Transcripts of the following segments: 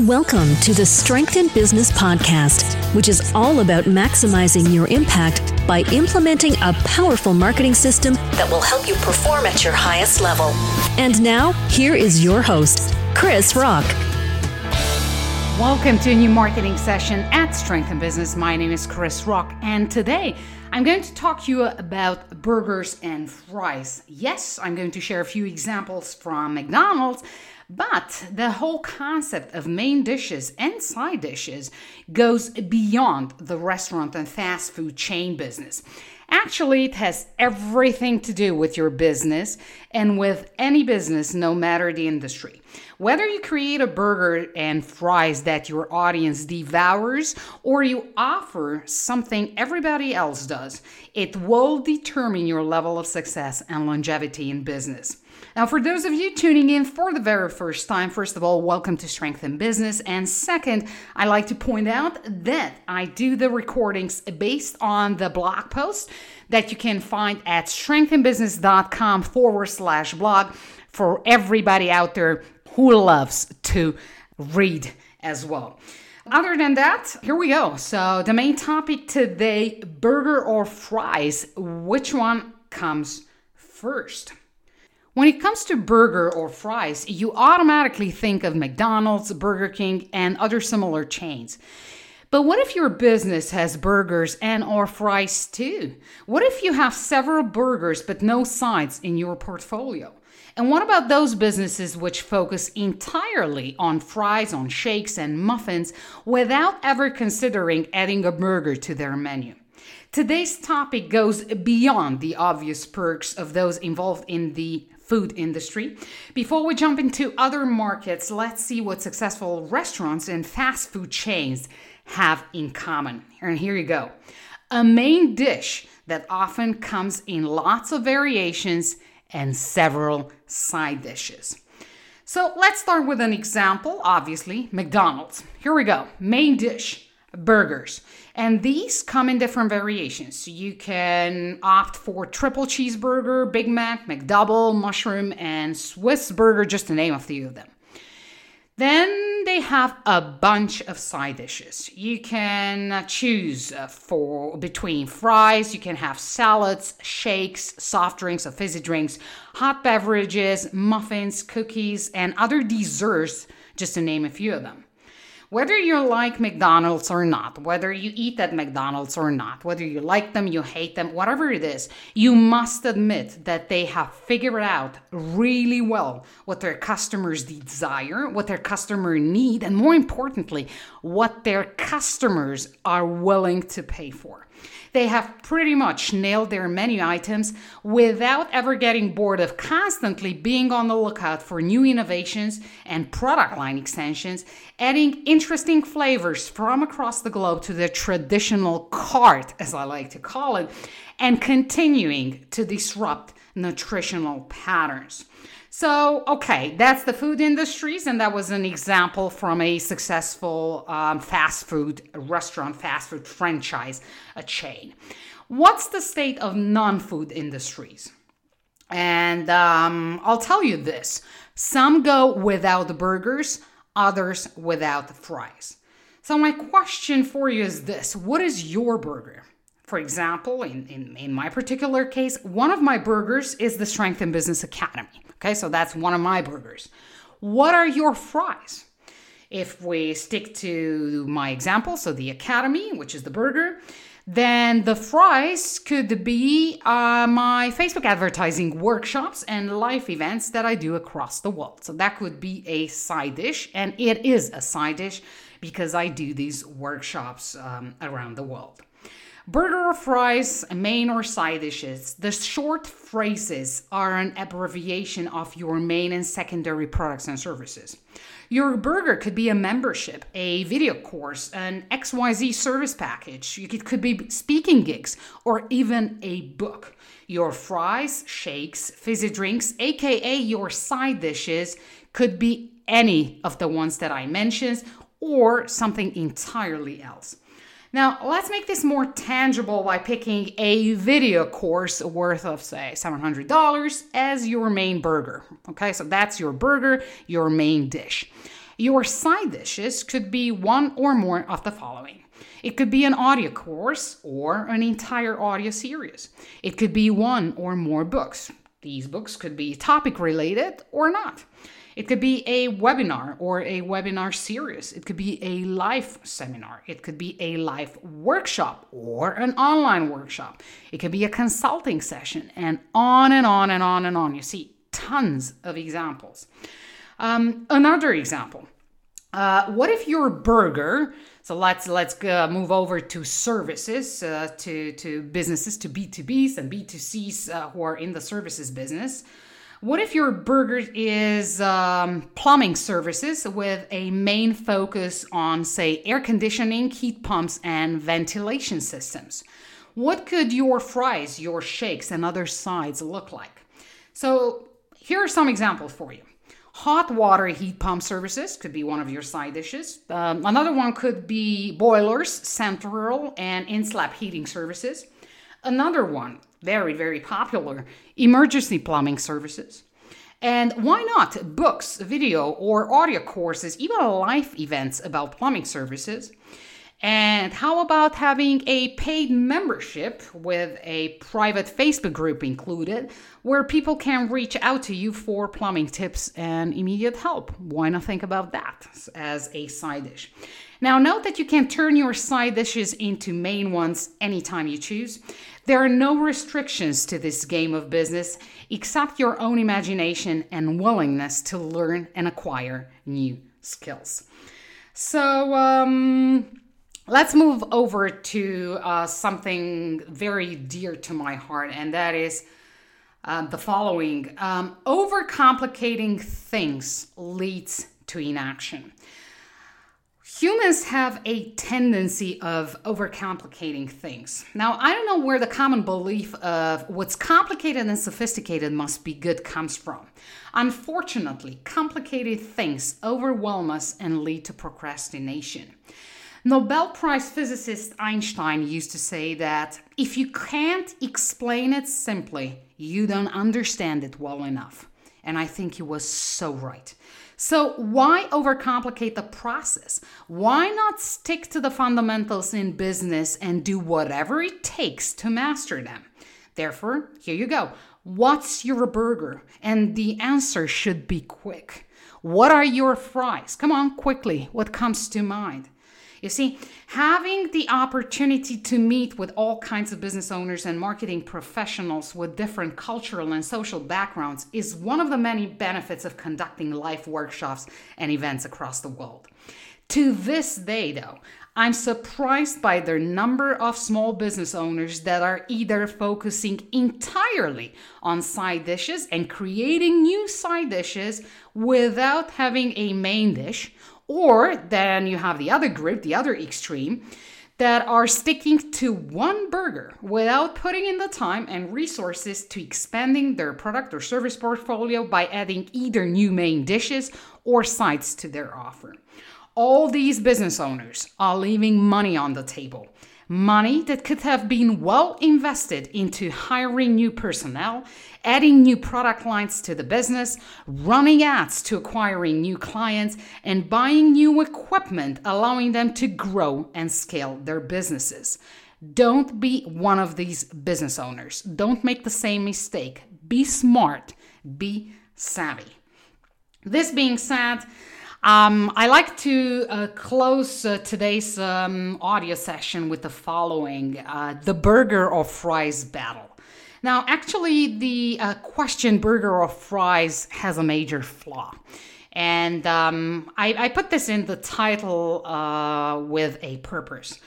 Welcome to the Strength in Business podcast, which is all about maximizing your impact by implementing a powerful marketing system that will help you perform at your highest level. And now, here is your host, Krisz Rokk. Welcome to a new marketing session at Strength in Business. My name is Krisz Rokk, and today I'm going to talk to you about burgers and fries. Yes, I'm going to share a few examples from McDonald's but the whole concept of main dishes and side dishes goes beyond the restaurant and fast food chain business. Actually, it has everything to do with your business and with any business, no matter the industry. Whether you create a burger and fries that your audience devours or you offer something everybody else does, it will determine your level of success and longevity in business. Now, for those of you tuning in for the very first time, first of all, welcome to Strength in Business. And second, I like to point out that I do the recordings based on the blog post that you can find at strengthinbusiness.com forward slash blog for everybody out there who loves to read as well. Other than that, here we go. So, the main topic today burger or fries, which one comes first? When it comes to burger or fries, you automatically think of McDonald's, Burger King, and other similar chains. But what if your business has burgers and or fries too? What if you have several burgers but no sides in your portfolio? And what about those businesses which focus entirely on fries, on shakes and muffins without ever considering adding a burger to their menu? Today's topic goes beyond the obvious perks of those involved in the food industry. Before we jump into other markets, let's see what successful restaurants and fast food chains have in common. And here you go a main dish that often comes in lots of variations and several side dishes. So let's start with an example. Obviously, McDonald's. Here we go. Main dish burgers. And these come in different variations. You can opt for triple cheeseburger, Big Mac, McDouble, mushroom, and Swiss burger, just to name a few of them. Then they have a bunch of side dishes. You can choose uh, for between fries, you can have salads, shakes, soft drinks or fizzy drinks, hot beverages, muffins, cookies, and other desserts, just to name a few of them. Whether you like McDonald's or not, whether you eat at McDonald's or not, whether you like them, you hate them, whatever it is, you must admit that they have figured out really well what their customers desire, what their customer need, and more importantly, what their customers are willing to pay for. They have pretty much nailed their menu items without ever getting bored of constantly being on the lookout for new innovations and product line extensions, adding interesting flavors from across the globe to their traditional cart, as I like to call it, and continuing to disrupt nutritional patterns. So, okay, that's the food industries, and that was an example from a successful um, fast food restaurant, fast food franchise, a chain. What's the state of non food industries? And um, I'll tell you this some go without burgers, others without fries. So, my question for you is this What is your burger? For example, in, in, in my particular case, one of my burgers is the Strength in Business Academy. Okay, so that's one of my burgers. What are your fries? If we stick to my example, so the Academy, which is the burger, then the fries could be uh, my Facebook advertising workshops and live events that I do across the world. So that could be a side dish, and it is a side dish because I do these workshops um, around the world. Burger or fries, main or side dishes. The short phrases are an abbreviation of your main and secondary products and services. Your burger could be a membership, a video course, an XYZ service package. It could be speaking gigs or even a book. Your fries, shakes, fizzy drinks, aka your side dishes, could be any of the ones that I mentioned or something entirely else. Now, let's make this more tangible by picking a video course worth of, say, $700 as your main burger. Okay, so that's your burger, your main dish. Your side dishes could be one or more of the following. It could be an audio course or an entire audio series. It could be one or more books. These books could be topic related or not. It could be a webinar or a webinar series. It could be a live seminar. It could be a live workshop or an online workshop. It could be a consulting session and on and on and on and on. You see tons of examples. Um, another example. Uh, what if your burger? So let's let's uh, move over to services, uh, to to businesses, to B two Bs and B two Cs uh, who are in the services business. What if your burger is um, plumbing services with a main focus on, say, air conditioning, heat pumps, and ventilation systems? What could your fries, your shakes, and other sides look like? So, here are some examples for you. Hot water heat pump services could be one of your side dishes. Um, another one could be boilers, central, and in slab heating services. Another one, very, very popular emergency plumbing services. And why not books, video, or audio courses, even live events about plumbing services? And how about having a paid membership with a private Facebook group included where people can reach out to you for plumbing tips and immediate help? Why not think about that as a side dish? Now, note that you can turn your side dishes into main ones anytime you choose. There are no restrictions to this game of business except your own imagination and willingness to learn and acquire new skills. So, um, let's move over to uh, something very dear to my heart, and that is uh, the following um, Overcomplicating things leads to inaction humans have a tendency of overcomplicating things. Now, I don't know where the common belief of what's complicated and sophisticated must be good comes from. Unfortunately, complicated things overwhelm us and lead to procrastination. Nobel Prize physicist Einstein used to say that if you can't explain it simply, you don't understand it well enough. And I think he was so right. So, why overcomplicate the process? Why not stick to the fundamentals in business and do whatever it takes to master them? Therefore, here you go. What's your burger? And the answer should be quick. What are your fries? Come on, quickly. What comes to mind? You see, having the opportunity to meet with all kinds of business owners and marketing professionals with different cultural and social backgrounds is one of the many benefits of conducting live workshops and events across the world. To this day, though, I'm surprised by the number of small business owners that are either focusing entirely on side dishes and creating new side dishes without having a main dish or then you have the other group, the other extreme, that are sticking to one burger without putting in the time and resources to expanding their product or service portfolio by adding either new main dishes or sides to their offer. All these business owners are leaving money on the table money that could have been well invested into hiring new personnel, adding new product lines to the business, running ads to acquiring new clients, and buying new equipment, allowing them to grow and scale their businesses. Don't be one of these business owners. Don't make the same mistake. Be smart, be savvy. This being said, um, I like to uh, close uh, today's um, audio session with the following uh, the burger or fries battle. Now, actually, the uh, question burger or fries has a major flaw. And um, I, I, put this in the title uh, with a purpose.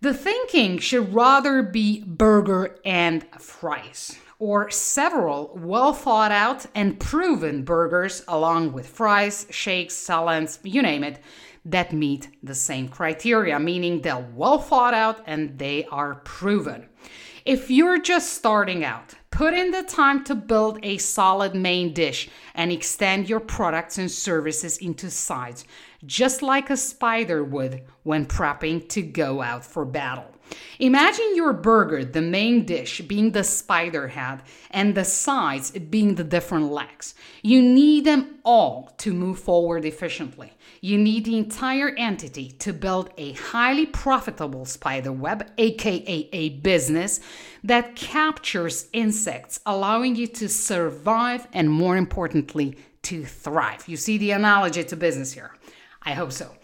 The thinking should rather be burger and fries or several well thought out and proven burgers, along with fries, shakes, salads, you name it, that meet the same criteria, meaning they're well thought out and they are proven. If you're just starting out, put in the time to build a solid main dish and extend your products and services into sides, just like a spider would when prepping to go out for battle. Imagine your burger, the main dish, being the spider head and the sides being the different legs. You need them all to move forward efficiently. You need the entire entity to build a highly profitable spider web, aka a business that captures insects, allowing you to survive and, more importantly, to thrive. You see the analogy to business here. I hope so.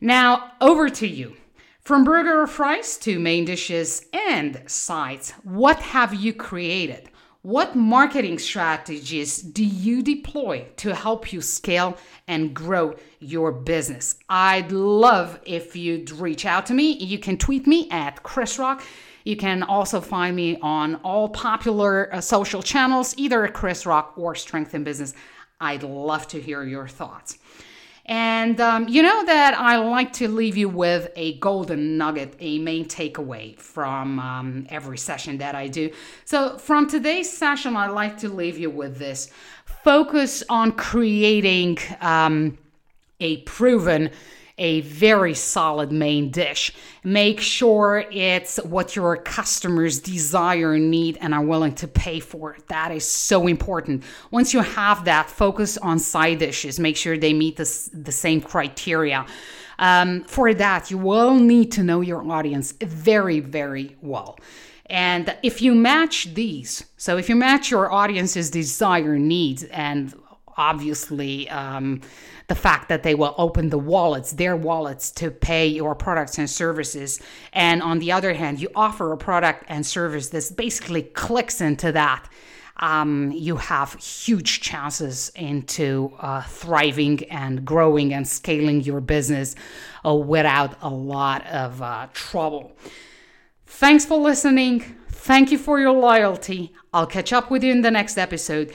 Now, over to you. From burger or fries to main dishes and sides, what have you created? What marketing strategies do you deploy to help you scale and grow your business? I'd love if you'd reach out to me. You can tweet me at Krisz Rokk. You can also find me on all popular uh, social channels, either Krisz Rokk or Strength in Business. I'd love to hear your thoughts. And um, you know that I like to leave you with a golden nugget, a main takeaway from um, every session that I do. So, from today's session, I like to leave you with this focus on creating um, a proven a very solid main dish. Make sure it's what your customers desire, need, and are willing to pay for. That is so important. Once you have that, focus on side dishes. Make sure they meet the, the same criteria. Um, for that, you will need to know your audience very, very well. And if you match these, so if you match your audience's desire, needs, and obviously um, the fact that they will open the wallets, their wallets, to pay your products and services. And on the other hand, you offer a product and service that basically clicks into that. Um, you have huge chances into uh, thriving and growing and scaling your business uh, without a lot of uh, trouble. Thanks for listening. Thank you for your loyalty. I'll catch up with you in the next episode.